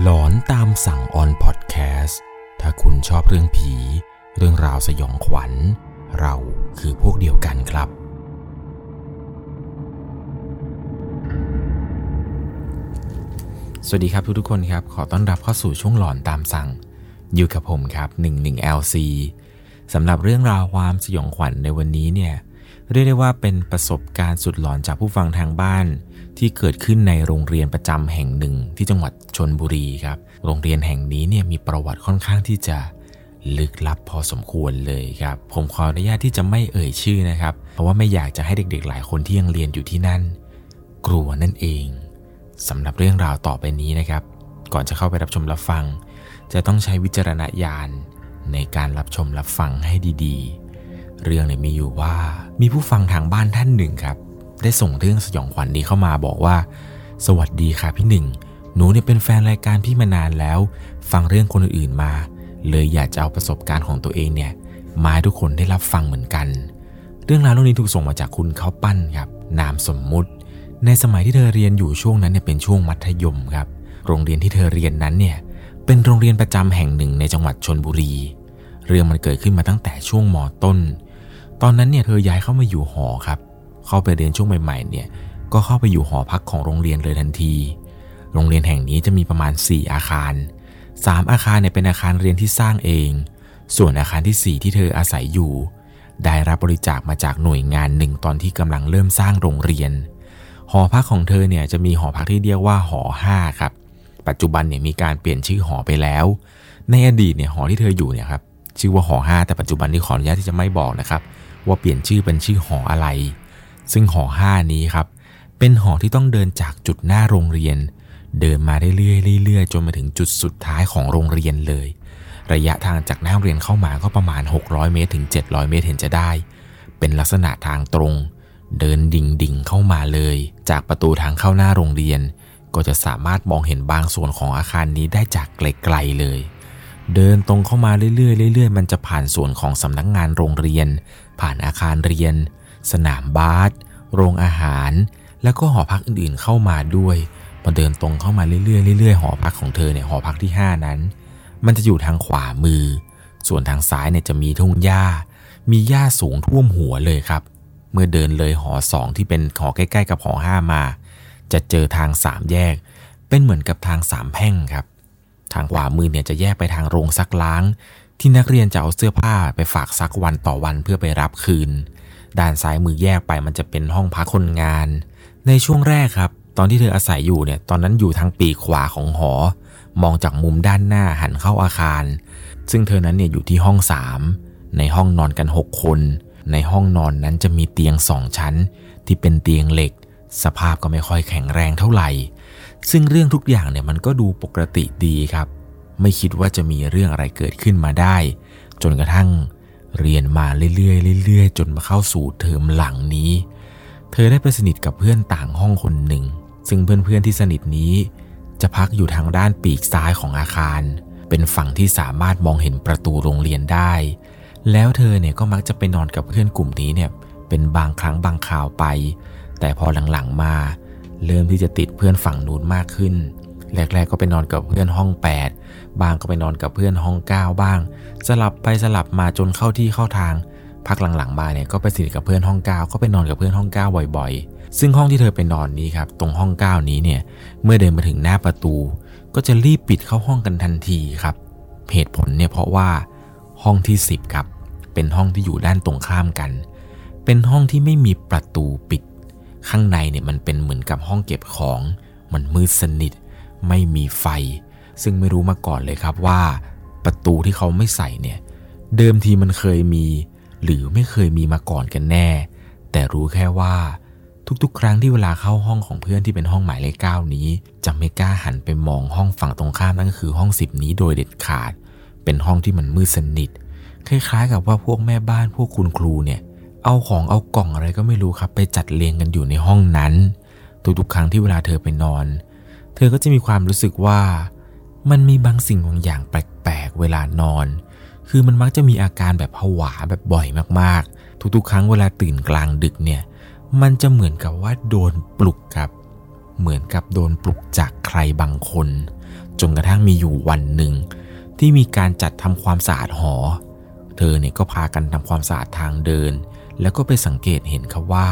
หลอนตามสั่งออนพอดแคสต์ถ้าคุณชอบเรื่องผี เรื่องราวสยองขวัญ เราคือพวกเดียวกันครับ สวัสดีครับทุกๆคนครับ ขอต้อนรับเข้าสู่ช่วงหลอนตามสั่ง อยู่กับผมครับ 11LC สำหรับเรื่องราวความสยองขวัญในวันนี้เนี่ย เรียกได้ว่าเป็นประสบการณ์สุดหลอนจากผู้ฟังทางบ้าน ที่เกิดขึ้นในโรงเรียนประจำแห่งหนึ่งที่จังหวัดชนบุรีครับ โรงเรียนแห่งนี้เนี่ยมีประวัติค่อนข้างที่จะลึกลับพอสมควรเลยครับ ผมขออนุญาตที่จะไม่เอ่ยชื่อนะครับ เพราะว่าไม่อยากจะให้เด็กๆ หลายคนที่ยังเรียนอยู่ที่นั่น กลัวนั่นเองสำหรับเรื่องราวต่อไปนี้นะครับ ก่อนจะเข้าไปรับชมรับฟัง จะต้องใช้วิจารณญาณในการรับชมรับฟังให้ดีๆ เรื่องเนี่ยมีอยู่ว่ามีผู้ฟังทางบ้านท่านหนึ่งครับ ได้ส่งเรื่องสยองขวัญนี้เข้ามาบอกว่า สวัสดีค่ะพี่หนึ่ง หนูเนี่ยเป็นแฟนรายการพี่มานานแล้ว ฟังเรื่องคนอื่นๆมา เลยอยากจะเอาประสบการณ์ของตัวเองเนี่ยมาให้ทุกคนได้รับฟังเหมือนกัน เรื่องราวเรื่องนี้ถูกส่งมาจากคุณเขาปั้นครับ นามสมมุติ ในสมัยที่เธอเรียนอยู่ช่วงนั้นเนี่ยเป็นช่วงมัธยมครับ โรงเรียนที่เธอเรียนนั้นเนี่ยเป็นโรงเรียนประจำแห่งหนึ่งในจังหวัดชนบุรี เรื่องมันเกิดขึ้นมาตั้งแต่ช่วงมต้น ตอนนั้นเนี่ยเธอย้ายเข้ามาอยู่หอครับ เข้าไปเรียนช่วงใหม่ๆเนี่ยก็เข้าไปอยู่หอพักของโรงเรียนเลยทันที โรงเรียนแห่งนี้จะมีประมาณ 4 อาคาร 3 อาคารเนี่ยเป็นอาคารเรียนที่สร้างเอง ส่วนอาคารที่ 4 ที่เธออาศัยอยู่ ได้รับบริจาคมาจากหน่วยงานหนึ่งตอนที่กำลังเริ่มสร้างโรงเรียน หอพักของเธอเนี่ยจะมีหอพักที่เรียกว่าหอ 5 ครับ ปัจจุบันเนี่ยมีการเปลี่ยนชื่อหอไปแล้ว ในอดีตเนี่ยหอที่เธออยู่เนี่ยครับชื่อว่าหอ 5 แต่ปัจจุบันนี้ขออนุญาตที่จะไม่บอกนะครับ ว่าเปลี่ยนชื่อเป็นชื่อหออะไร ซึ่งหอ5นี้ครับ เป็นหอที่ต้องเดินจากจุดหน้าโรงเรียน เดินมาเรื่อยๆเรื่อยๆจนมาถึงจุดสุดท้ายของโรงเรียนเลย ระยะทางจากหน้าโรงเรียนเข้ามาก็ประมาณ 600 เมตรถึง 700 เมตรเห็นจะได้ เป็นลักษณะทางตรง เดินดิ่งดิ่งเข้ามาเลย จากประตูทางเข้าหน้าโรงเรียน ก็จะสามารถมองเห็นบางส่วนของอาคารนี้ได้จากไกลๆเลยเดินตรงเข้ามาเรื่อยๆเรื่อยๆ มันจะผ่านส่วนของสำนักงงานโรงเรียน ผ่านอาคารเรียน สนามบาสโรงอาหาร แล้วก็หอพักอื่นๆเข้ามาด้วยพอเดินตรงเข้ามาเรื่อยๆเรื่อยๆหอพักของเธอเนี่ยหอพักที่ 5 นั้น มันจะอยู่ทางขวามือ ส่วนทางซ้ายเนี่ยจะมีทุ่งหญ้า มีหญ้าสูงท่วมหัวเลยครับ เมื่อเดินเลยหอสองที่เป็นหอใกล้ๆ กับหอห้ามา จะเจอทางสามแยก เป็นเหมือนกับทางสามแพร่งครับ ทางขวามือเนี่ยจะแยกไปทางโรงซักล้าง ที่นักเรียนจะเอาเสื้อผ้าไปฝากซักวันต่อวันเพื่อไปรับคืน ด้านซ้ายมือแยกไปมันจะเป็นห้องพักคนงาน ในช่วงแรกครับ ตอนที่เธออาศัยอยู่เนี่ย ตอนนั้นอยู่ทางปีขวาของหอ มองจากมุมด้านหน้าหันเข้าอาคาร ซึ่งเธอนั้นเนี่ยอยู่ที่ห้อง3ในห้องนอนกัน 6 คน ในห้องนอนนั้นจะมีเตียงสองชั้น ที่เป็นเตียงเหล็ก สภาพก็ไม่ค่อยแข็งแรงเท่าไหร่ ซึ่งเรื่องทุกอย่างเนี่ยมันก็ดูปกติดีครับ ไม่คิดว่าจะมีเรื่องอะไรเกิดขึ้นมาได้ จนกระทั่งเรียนมาเรื่อยๆเรื่อยๆ จนมาเข้าสู่เทอมหลังนี้ เธอได้ไปสนิทกับเพื่อนต่างห้องคนหนึ่ง ซึ่งเพื่อนๆที่สนิทนี้ จะพักอยู่ทางด้านปีกซ้ายของอาคาร เป็นฝั่งที่สามารถมองเห็นประตูโรงเรียนได้ แล้วเธอเนี่ยก็มักจะไปนอนกับเพื่อนกลุ่มนี้เนี่ยเป็นบางครั้งบางคราวไป แต่พอหลังๆมา เริ่มที่จะติดเพื่อนฝั่งนู้นมากขึ้น แรกๆก็ไปนอนกับเพื่อนห้อง 8 บางก็ไปนอนกับเพื่อนห้องก้9บ้าง สลับไปสลับมาจนเข้าที่เข้าทาง พักหลังๆมาเนี่ยก็ไปสนิทกับเพื่อนห้อง9ก็ไปนอนกับเพื่อนห้องก้9บ่อยๆ ซึ่งห้องที่เธอไปนอนนี้ครับตรงห้องก้9นี้เนี่ยเมื่อเดินมาถึงหน้าประตู ก็จะรีบปิดเข้าห้องกันทันทีครับเหตุผลเนี่ยเพราะว่าห้องที่ 10ครับเป็นห้องที่อยู่ด้านตรงข้ามกัน เป็นห้องที่ไม่มีประตูปิด ข้างในเนี่ยมันเป็นเหมือนกับห้องเก็บของ มันมืดสนิท ไม่มีไฟ ซึ่งไม่รู้มาก่อนเลยครับว่า ประตูที่เขาไม่ใส่เนี่ย เดิมทีมันเคยมี หรือไม่เคยมีมาก่อนกันแน่ แต่รู้แค่ว่าทุกๆ ครั้งที่เวลาเข้าห้องของเพื่อนที่เป็นห้องหมายเลขเก้านี้ จะไม่กล้าหันไปมองห้องฝั่งตรงข้ามนั่นก็คือห้องสิบนี้โดยเด็ดขาด เป็นห้องที่มันมืดสนิท คล้ายๆ กับว่าพวกแม่บ้านพวกคุณครูเนี่ย เอาของเอากล่องอะไรก็ไม่รู้ครับ ไปจัดเรียงกันอยู่ในห้องนั้น ทุกๆ ครั้งที่เวลาเธอไปนอน เธอก็จะมีความรู้สึกว่า มันมีบางสิ่งบางอย่างแปลกๆ เวลานอน คือมันมักจะมีอาการแบบผวาแบบบ่อยมากๆ ทุกๆ ครั้งเวลาตื่นกลางดึกเนี่ย มันจะเหมือนกับว่าโดนปลุกครับ เหมือนกับโดนปลุกจากใครบางคน จนกระทั่งมีอยู่วันหนึ่ง ที่มีการจัดทำความสะอาดหอ เธอเนี่ยก็พากันทำความสะอาดทางเดิน แล้วก็ไปสังเกตเห็นครับว่า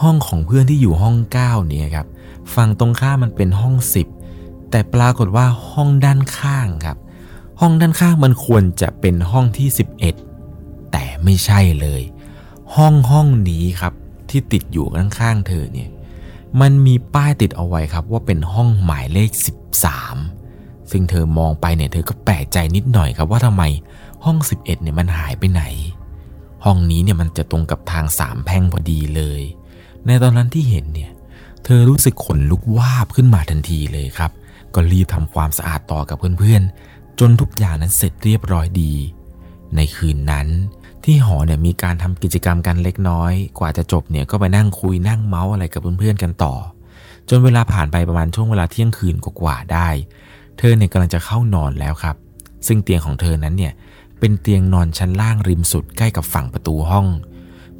ห้องของเพื่อนที่อยู่ห้อง9เนี่ยครับ ฝั่งตรงข้ามมันเป็นห้อง10 แต่ปรากฏว่าห้องด้านข้างครับ ห้องด้านข้างมันควรจะเป็นห้องที่ 11 แต่ไม่ใช่เลย ห้องห้องนี้ครับที่ติดอยู่ข้างๆเธอเนี่ย มันมีป้ายติดเอาไว้ครับว่าเป็นห้องหมายเลข 13 ซึ่งเธอมองไปเนี่ยเธอก็แปลกใจนิดหน่อยครับว่าทำไมห้อง 11เนี่ยมันหายไปไหน ห้องนี้เนี่ยมันจะตรงกับทางสามแพร่งพอดีเลย ในตอนนั้นที่เห็นเนี่ย เธอรู้สึกขนลุกวาบขึ้นมาทันทีเลยครับ ก็รีบทำความสะอาดต่อกับเพื่อนๆ จนทุกอย่างนั้นเสร็จเรียบร้อยดี ในคืนนั้นที่หอเนี่ยมีการทำกิจกรรมกันเล็กน้อย กว่าจะจบเนี่ยก็ไปนั่งคุยนั่งเมาส์อะไรกับเพื่อนๆกันต่อ จนเวลาผ่านไปประมาณช่วงเวลาเที่ยงคืนกว่าได้ เธอเนี่ยกำลังจะเข้านอนแล้วครับ ซึ่งเตียงของเธอนั้นเนี่ยเป็นเตียงนอนชั้นล่างริมสุดใกล้กับฝั่งประตูห้อง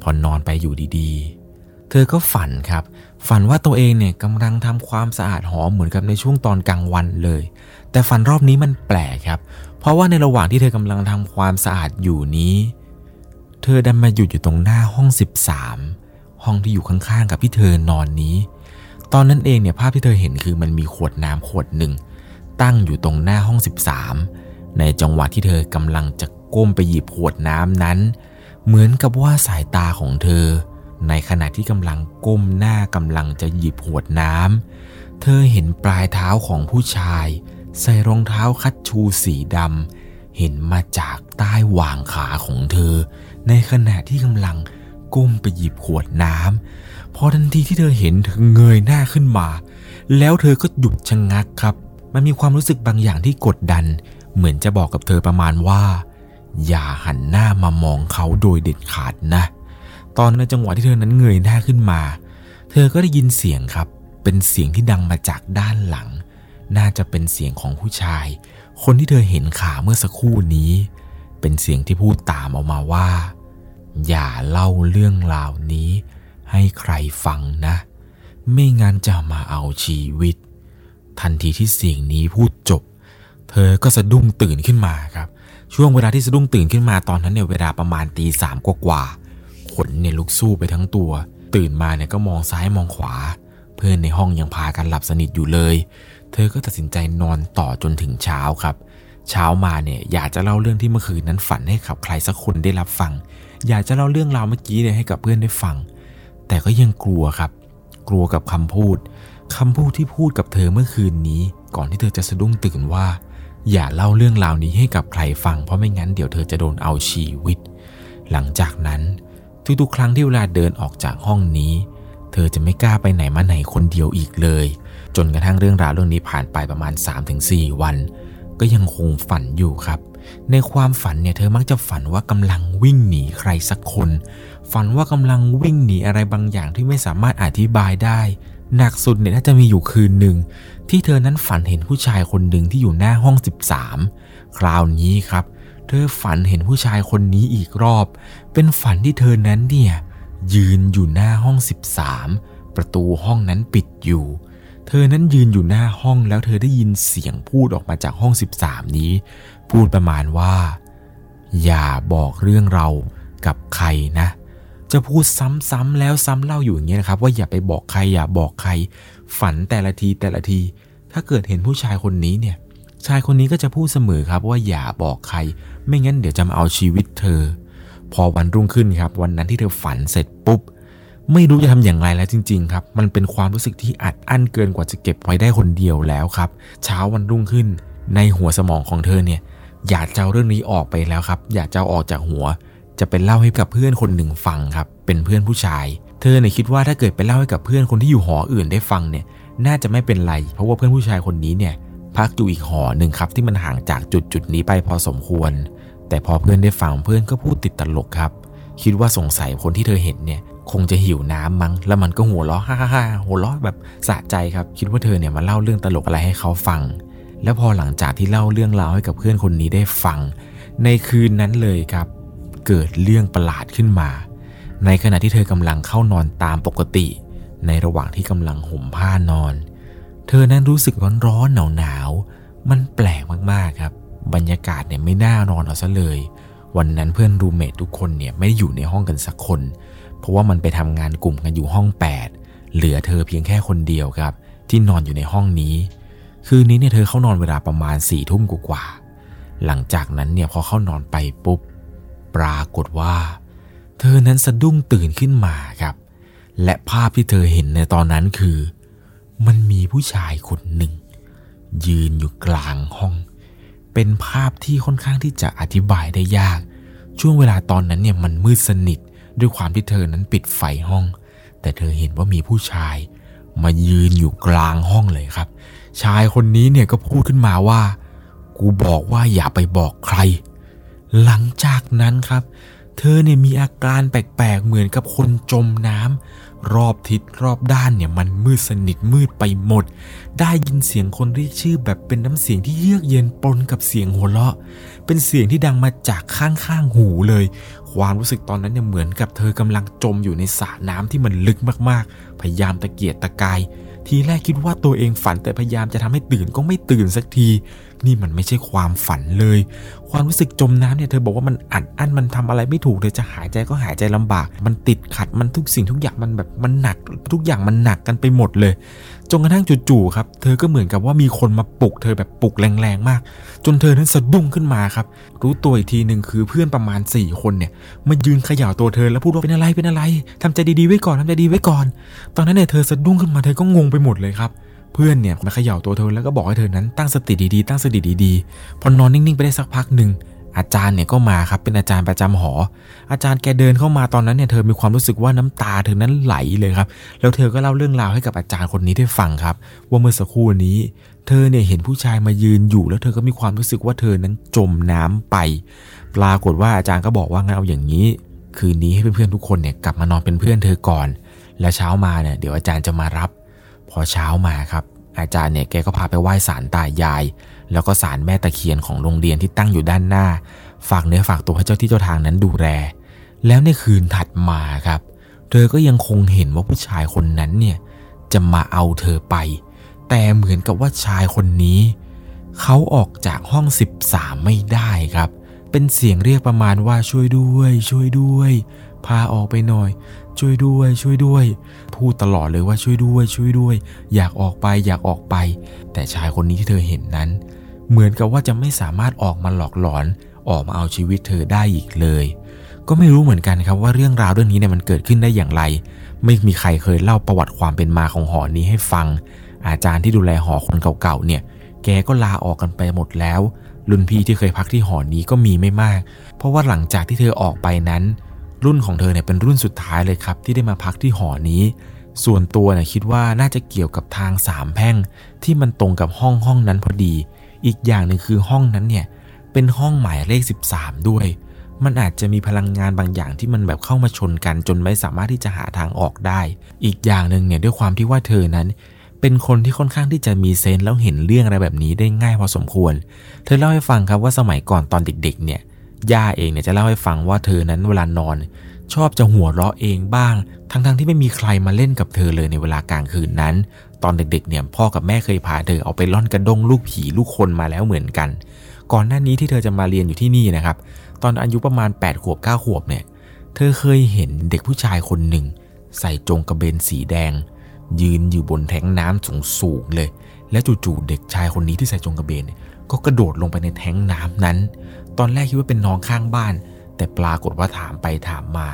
พอนอนไปอยู่ดีๆ เธอก็ฝันครับ ฝันว่าตัวเองเนี่ยกำลังทำความสะอาดหอเหมือนกับในช่วงตอนกลางวันเลย แต่ฝันรอบนี้มันแปลกครับ เพราะว่าในระหว่างที่เธอกำลังทำความสะอาดอยู่นี้ เธอดันมาหยุดอยู่ตรงหน้าห้อง 13 ห้องที่อยู่ข้างๆกับที่เธอนอนนี้ ตอนนั้นเองเนี่ยภาพที่เธอเห็นคือมันมีขวดน้ำขวดหนึ่งตั้งอยู่ตรงหน้าห้อง 13 ในจังหวะที่เธอกำลังจะก้มไปหยิบขวดน้ำนั้น เหมือนกับว่าสายตาของเธอ ในขณะที่กำลังก้มหน้ากำลังจะหยิบขวดน้ำ เธอเห็นปลายเท้าของผู้ชาย ใส่รองเท้าคัดชูสีดำ เห็นมาจากใต้หว่างขาของเธอ ในขณะที่กำลังก้มไปหยิบขวดน้ำ พอทันทีที่เธอเห็นเธอเงยหน้าขึ้นมา แล้วเธอก็หยุดชะงงักครับ มันมีความรู้สึกบางอย่างที่กดดัน เหมือนจะบอกกับเธอประมาณว่า อย่าหันหน้ามามองเขาโดยเด็ดขาดนะ ตอนในจังหวะที่เธอนั้นเงยหน้าขึ้นมา เธอก็ได้ยินเสียงครับ เป็นเสียงที่ดังมาจากด้านหลัง น่าจะเป็นเสียงของผู้ชาย คนที่เธอเห็นขาเมื่อสักครู่นี้ เป็นเสียงที่พูดตามออกมาว่า อย่าเล่าเรื่องราวนี้ ให้ใครฟังนะ ไม่งั้นจะมาเอาชีวิต ทันทีที่เสียงนี้พูดจบ เธอก็สะดุ้งตื่นขึ้นมาครับ ช่วงเวลาที่สะดุ้งตื่นขึ้นมาตอนนั้นเนี่ยเวลาประมาณตีสามกว่า ขนเนี่ยลุกสู้ไปทั้งตัว ตื่นมาเนี่ยก็มองซ้ายมองขวา เพื่อนในห้องยังพากันหลับสนิทอยู่เลย เธอก็ตัดสินใจนอนต่อจนถึงเช้าครับ เช้ามาเนี่ยอยากจะเล่าเรื่องที่เมื่อคืนนั้นฝันให้กับใครสักคนได้รับฟัง อยากจะเล่าเรื่องราวเมื่อกี้เนี่ยให้กับเพื่อนได้ฟัง แต่ก็ยังกลัวครับ กลัวกับคำพูดคำพูดที่พูดกับเธอเมื่อคืนนี้ ก่อนที่เธอจะสะดุ้งตื่นว่าอย่าเล่าเรื่องราวนี้ให้กับใครฟังเพราะไม่งั้นเดี๋ยวเธอจะโดนเอาชีวิต หลังจากนั้น ทุกๆ ครั้งที่เวลาเดินออกจากห้องนี้ เธอจะไม่กล้าไปไหนมาไหนคนเดียวอีกเลย จนกระทั่งเรื่องราวเรื่องนี้ผ่านไปประมาณ 3-4 วัน ก็ยังคงฝันอยู่ครับ ในความฝันเนี่ยเธอมักจะฝันว่ากำลังวิ่งหนีใครสักคน ฝันว่ากำลังวิ่งหนีอะไรบางอย่างที่ไม่สามารถอธิบายได้ หนักสุดเนี่ยน่าจะมีอยู่คืนหนึ่งที่เธอนั้นฝันเห็นผู้ชายคนหนึ่งที่อยู่หน้าห้อง 13 คราวนี้ครับ เธอฝันเห็นผู้ชายคนนี้อีกรอบ เป็นฝันที่เธอนั้นเนี่ยยืนอยู่หน้าห้อง 13 ประตูห้องนั้นปิดอยู่ เธอนั้นยืนอยู่หน้าห้องแล้วเธอได้ยินเสียงพูดออกมาจากห้อง 13 นี้ พูดประมาณว่า อย่าบอกเรื่องเรากับใครนะ จะพูดซ้ำๆแล้วซ้ำเล่าอยู่อย่างเงี้นะครับ ว่าอย่าไปบอกใครอย่าบอกใคร ฝันแต่ละทีแต่ละที ถ้าเกิดเห็นผู้ชายคนนี้เนี่ยชายคนนี้ก็จะพูดเสมอครับว่าอย่าบอกใคร ไม่งั้นเดี๋ยวจะมาเอาชีวิตเธอ พอวันรุ่งขึ้นครับ วันนั้นที่เธอฝันเสร็จปุ๊บ ไม่รู้จะทำอย่างไรแล้วจริง ๆ ครับ มันเป็นความรู้สึกที่อัดอั้นเกินกว่าจะเก็บไว้ได้คนเดียวแล้วครับ เช้าวันรุ่งขึ้น ในหัวสมองของเธอเนี่ย อยากจะเอาเรื่องนี้ออกไปแล้วครับ อยากจะเอาออกจากหัว จะเป็นเล่าให้กับเพื่อนคนหนึ่งฟังครับ เป็นเพื่อนผู้ชาย เธอเนี่ยคิดว่าถ้าเกิดไปเล่าให้กับเพื่อนคนที่อยู่หออื่นได้ฟังเนี่ย น่าจะไม่เป็นไร เพราะว่าเพื่อนผู้ชายคนนี้เนี่ย พักอยู่อีกหอหนึ่งครับที่มันห่างจากจุดจุดนี้ไปพอสมควร แต่พอเพื่อนได้ฟังเพื่อนก็พูดติดตลกครับ คิดว่าสงสัยคนที่เธอเห็นเนี่ยคงจะหิวน้ำมั้ง แล้วมันก็หัวเราะฮ่าฮ่าหัวเราะแบบสะใจครับ คิดว่าเธอเนี่ยมาเล่าเรื่องตลกอะไรให้เขาฟัง แล้วพอหลังจากที่เล่าเรื่องราวให้กับเพื่อนคนนี้ได้ฟัง ในคืนนั้นเลยครับ เกิดเรื่องประหลาดขึ้นมา ในขณะที่เธอกำลังเข้านอนตามปกติ ในระหว่างที่กำลังห่มผ้านอน เธอนั้นรู้สึกร้อนร้อนหนาวหนาวมันแปลกมากๆครับ บรรยากาศเนี่ยไม่น่านอนเอาซะเลย วันนั้นเพื่อนรูเมททุกคนเนี่ยไม่ได้อยู่ในห้องกันสักคน เพราะว่ามันไปทำงานกลุ่มกันอยู่ห้อง 8 เหลือเธอเพียงแค่คนเดียวครับ ที่นอนอยู่ในห้องนี้ คืนนี้เนี่ยเธอเข้านอนเวลาประมาณสี่ทุ่มกว่าหลังจากนั้นเนี่ยพอเข้านอนไปปุ๊บ ปรากฏว่า เธอนั้นสะดุ้งตื่นขึ้นมาครับ และภาพที่เธอเห็นในตอนนั้นคือ มันมีผู้ชายคนหนึ่ง ยืนอยู่กลางห้อง เป็นภาพที่ค่อนข้างที่จะอธิบายได้ยาก ช่วงเวลาตอนนั้นเนี่ยมันมืดสนิทด้วยความที่เธอนั้นปิดไฟห้อง แต่เธอเห็นว่ามีผู้ชาย มายืนอยู่กลางห้องเลยครับ ชายคนนี้เนี่ยก็พูดขึ้นมาว่า กูบอกว่าอย่าไปบอกใคร หลังจากนั้นครับ เธอเนี่ยมีอาการแปลกๆเหมือนกับคนจมน้ำ รอบทิศรอบด้านเนี่ยมันมืดสนิทมืดไปหมด ได้ยินเสียงคนเรียกชื่อแบบเป็นน้ำเสียงที่เยือกเย็นปนกับเสียงหัวเราะ เป็นเสียงที่ดังมาจากข้างๆหูเลย ความรู้สึกตอนนั้นเนี่ยเหมือนกับเธอกำลังจมอยู่ในสระน้ำที่มันลึกมากๆ พยายามตะเกียกตะกาย ทีแรกคิดว่าตัวเองฝันแต่พยายามจะทำให้ตื่นก็ไม่ตื่นสักที นี่มันไม่ใช่ความฝันเลย ความรู้สึกจมน้ำเนี่ยเธอบอกว่ามันอัดอั้นมันทำอะไรไม่ถูกเธอจะหายใจก็หายใจลำบาก มันติดขัดมันทุกสิ่งทุกอย่างมันแบบมันหนัก ทุกอย่างมันหนักกันไปหมดเลย จนกระทั่งจู่ๆครับ เธอก็เหมือนกับว่ามีคนมาปลุกเธอแบบปลุกแรงๆมาก จนเธอนั้นสะดุ้งขึ้นมาครับ รู้ตัวอีกทีหนึ่งคือเพื่อนประมาณ 4 คนเนี่ยมายืนเขย่าตัวเธอแล้วพูดว่าเป็นอะไรเป็นอะไรทำใจดีๆไว้ก่อนทำใจดีไว้ก่อน ตอนนั้นเนี่ยเธอสะดุ้งขึ้นมาเธอก็งงไปหมดเลยครับเพื่อนเนี่ยมาเขย่าตัวเธอแล้วก็บอกให้เธอนั้นตั้งสติดีๆ ตั้งสติดีๆ พอนอนนิ่งๆ ไปได้สักพักหนึ่ง อาจารย์เนี่ยก็มาครับเป็นอาจารย์ประจำหอ อาจารย์แกเดินเข้ามาตอนนั้นเนี่ยเธอมีความรู้สึกว่าน้ำตาเธอนั้นไหลเลยครับ แล้วเธอก็เล่าเรื่องราวให้กับอาจารย์คนนี้ได้ฟังครับ ว่าเมื่อสักครู่นี้ เธอเนี่ยเห็นผู้ชายมายืนอยู่ แล้วเธอก็มีความรู้สึกว่าเธอนั้นจมน้ำไป ปรากฏว่าอาจารย์ก็บอกว่างั้นเอาอย่างนี้ คืนนี้ให้เพื่อนๆทุกคนเนี่ยกลับมานอนเป็นเพื่อนเธอก่อน แล้วเช้ามาเนี่ยเดี๋ยวอาจารย์จะมารับ พอเช้ามาครับ อาจารย์เนี่ยแกก็พาไปไหว้ศาลตายาย แล้วก็ศาลแม่ตะเคียนของโรงเรียนที่ตั้งอยู่ด้านหน้า ฝากเนื้อฝากตัวให้เจ้าที่เจ้าทางนั้นดูแล แล้วในคืนถัดมาครับ เธอก็ยังคงเห็นว่าผู้ชายคนนั้นเนี่ยจะมาเอาเธอไป แต่เหมือนกับว่าชายคนนี้ เขาออกจากห้อง 13 ไม่ได้ครับ เป็นเสียงเรียกประมาณว่าช่วยด้วย ช่วยด้วย พาออกไปหน่อย ช่วยด้วย ช่วยด้วย พูดตลอดเลยว่าช่วยด้วย ช่วยด้วย อยากออกไปอยากออกไป แต่ชายคนนี้ที่เธอเห็นนั้น เหมือนกับว่าจะไม่สามารถออกมาหลอกหลอนออกมาเอาชีวิตเธอได้อีกเลย ก็ไม่รู้เหมือนกันครับว่าเรื่องราวเรื่องนี้เนี่ยมันเกิดขึ้นได้อย่างไร ไม่มีใครเคยเล่าประวัติความเป็นมาของหอนี้ให้ฟัง อาจารย์ที่ดูแลหอคนเก่าๆเนี่ย แกก็ลาออกกันไปหมดแล้วรุ่นพี่ที่เคยพักที่หอนี้ก็มีไม่มาก เพราะว่าหลังจากที่เธอออกไปนั้น รุ่นของเธอเนี่ยเป็นรุ่นสุดท้ายเลยครับ ที่ได้มาพักที่หอนี้ ส่วนตัวเนี่ยคิดว่าน่าจะเกี่ยวกับทางสามแพ่ง ที่มันตรงกับห้องห้องนั้นพอดี อีกอย่างหนึ่งคือห้องนั้นเนี่ยเป็นห้องหมายเลข 13 ด้วย มันอาจจะมีพลังงานบางอย่างที่มันแบบเข้ามาชนกันจนไม่สามารถที่จะหาทางออกได้ อีกอย่างหนึ่งเนี่ยด้วยความที่ว่าเธอนั้น เป็นคนที่ค่อนข้างที่จะมีเซนแล้วเห็นเรื่องอะไรแบบนี้ได้ง่ายพอสมควร เธอเล่าให้ฟังครับว่าสมัยก่อนตอนเด็กๆเนี่ย ย่าเองเนี่ยจะเล่าให้ฟังว่าเธอนั้นเวลานอน ชอบจะหัวเราะเองบ้าง ทั้งๆทที่ไม่มีใครมาเล่นกับเธอเลยในเวลากลางคืนนั้น ตอนเด็กๆเนี่ยพ่อกับแม่เคยพาเธอเอาไปล่อนกระด้งลูกผีลูกคนมาแล้วเหมือนกัน ก่อนหน้านี้ที่เธอจะมาเรียนอยู่ที่นี่นะครับ ตอนอายุประมาณ8ขวบ9ขวบเนี่ย เธอเคยเห็นเด็กผู้ชายคนหนึ่ง ใส่จงกระเบนสีแดง ยืนอยู่บนแท้งน้ำสูงสูงเลย และจู่ๆเด็กชายคนนี้ที่ใส่จงกระเบนก็กระโดดลงไปในแท้งน้ำนั้น ตอนแรกคิดว่าเป็นน้องข้างบ้าน แต่ปรากฏว่าถามไปถามมา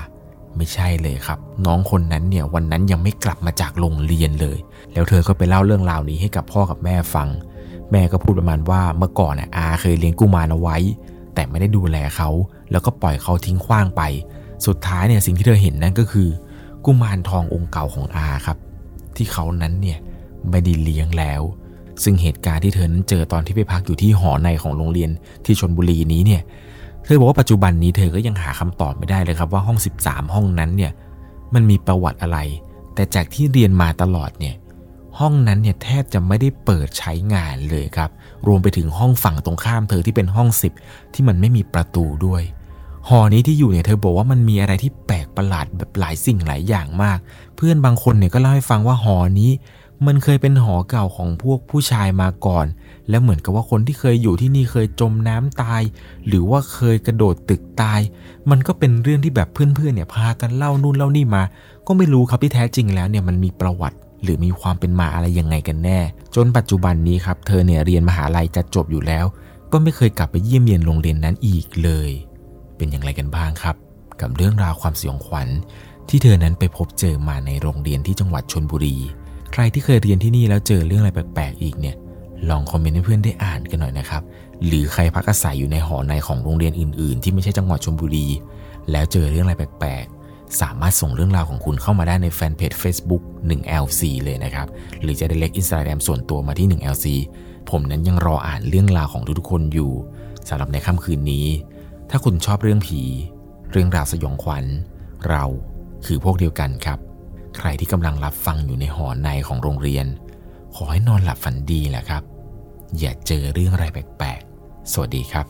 ไม่ใช่เลยครับ น้องคนนั้นเนี่ยวันนั้นยังไม่กลับมาจากโรงเรียนเลย แล้วเธอก็ไปเล่าเรื่องราวนี้ให้กับพ่อกับแม่ฟัง แม่ก็พูดประมาณว่าเมื่อก่อนน่ะอาเคยเลี้ยงกุมารเอาไว้ แต่ไม่ได้ดูแลเขา แล้วก็ปล่อยเขาทิ้งขว้างไป สุดท้ายเนี่ยสิ่งที่เธอเห็นนั่นก็คือ กุมารทององค์เก่าของอาครับ ที่เขานั้นเนี่ยไม่ได้เลี้ยงแล้ว ซึ่งเหตุการณ์ที่เธอนั้นเจอตอนที่ไปพักอยู่ที่หอในของโรงเรียนที่ชนบุรีนี้เนี่ย เธอบอกว่าปัจจุบันนี้เธอก็ยังหาคำตอบไม่ได้เลยครับว่าห้อง 13 ห้องนั้นเนี่ยมันมีประวัติอะไร แต่จากที่เรียนมาตลอดเนี่ยห้องนั้นเนี่ยแทบจะไม่ได้เปิดใช้งานเลยครับ รวมไปถึงห้องฝั่งตรงข้ามเธอที่เป็นห้อง 10 ที่มันไม่มีประตูด้วย หอนี้ที่อยู่เนี่ยเธอบอกว่ามันมีอะไรที่แปลกประหลาดแบบหลายสิ่งหลายอย่างมาก เพื่อนบางคนเนี่ยก็เล่าให้ฟังว่าหอนี้ มันเคยเป็นหอเก่าของพวกผู้ชายมาก่อน และเหมือนกับว่าคนที่เคยอยู่ที่นี่เคยจมน้ำตาย หรือว่าเคยกระโดดตึกตาย มันก็เป็นเรื่องที่แบบเพื่อนๆเนี่ยพากันเล่านู่นเล่านี่มา ก็ไม่รู้ครับที่แท้จริงแล้วเนี่ยมันมีประวัติ หรือมีความเป็นมาอะไรยังไงกันแน่ จนปัจจุบันนี้ครับเธอเนี่ยเรียนมหาลัยจะจบอยู่แล้ว ก็ไม่เคยกลับไปเยี่ยมเยียนโรงเรียนนั้นอีกเลย เป็นอย่างไรกันบ้างครับ กับเรื่องราวความสยองขวัญ ที่เธอนั้นไปพบเจอมาในโรงเรียนที่จังหวัดชนบุรี ใครที่เคยเรียนที่นี่แล้วเจอเรื่องอะไรแปลกๆอีกเนี่ย ลองคอมเมนต์ให้เพื่อนได้อ่านกันหน่อยนะครับ หรือใครพักอาศัยอยู่ในหอในของโรงเรียนอื่น ๆ ที่ไม่ใช่จังหวัดชลบุรี แล้วเจอเรื่องอะไรแปลกๆ สามารถส่งเรื่องราวของคุณเข้ามาได้ในแฟนเพจ Facebook 1LC เลยนะครับ หรือจะ direct Instagram ส่วนตัวมาที่ 1LC ผมนั้นยังรออ่านเรื่องราวของทุกๆคนอยู่สำหรับในค่ำคืนนี้ ถ้าคุณชอบเรื่องผี เรื่องราวสยองขวัญ เราคือพวกเดียวกันครับ ใครที่กำลังรับฟังอยู่ในหอในของโรงเรียน ขอให้นอนหลับฝันดีแหละครับ อย่าเจอเรื่องอะไรแปลกๆ สวัสดีครับ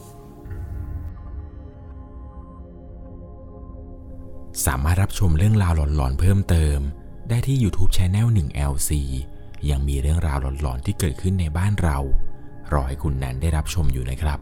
สามารถรับชมเรื่องราวหลอนๆเพิ่มเติม ได้ที่ YouTube Channel 1 LC ยังมีเรื่องราวหลอนๆที่เกิดขึ้นในบ้านเรา รอให้คุณนันได้รับชมอยู่นะครับ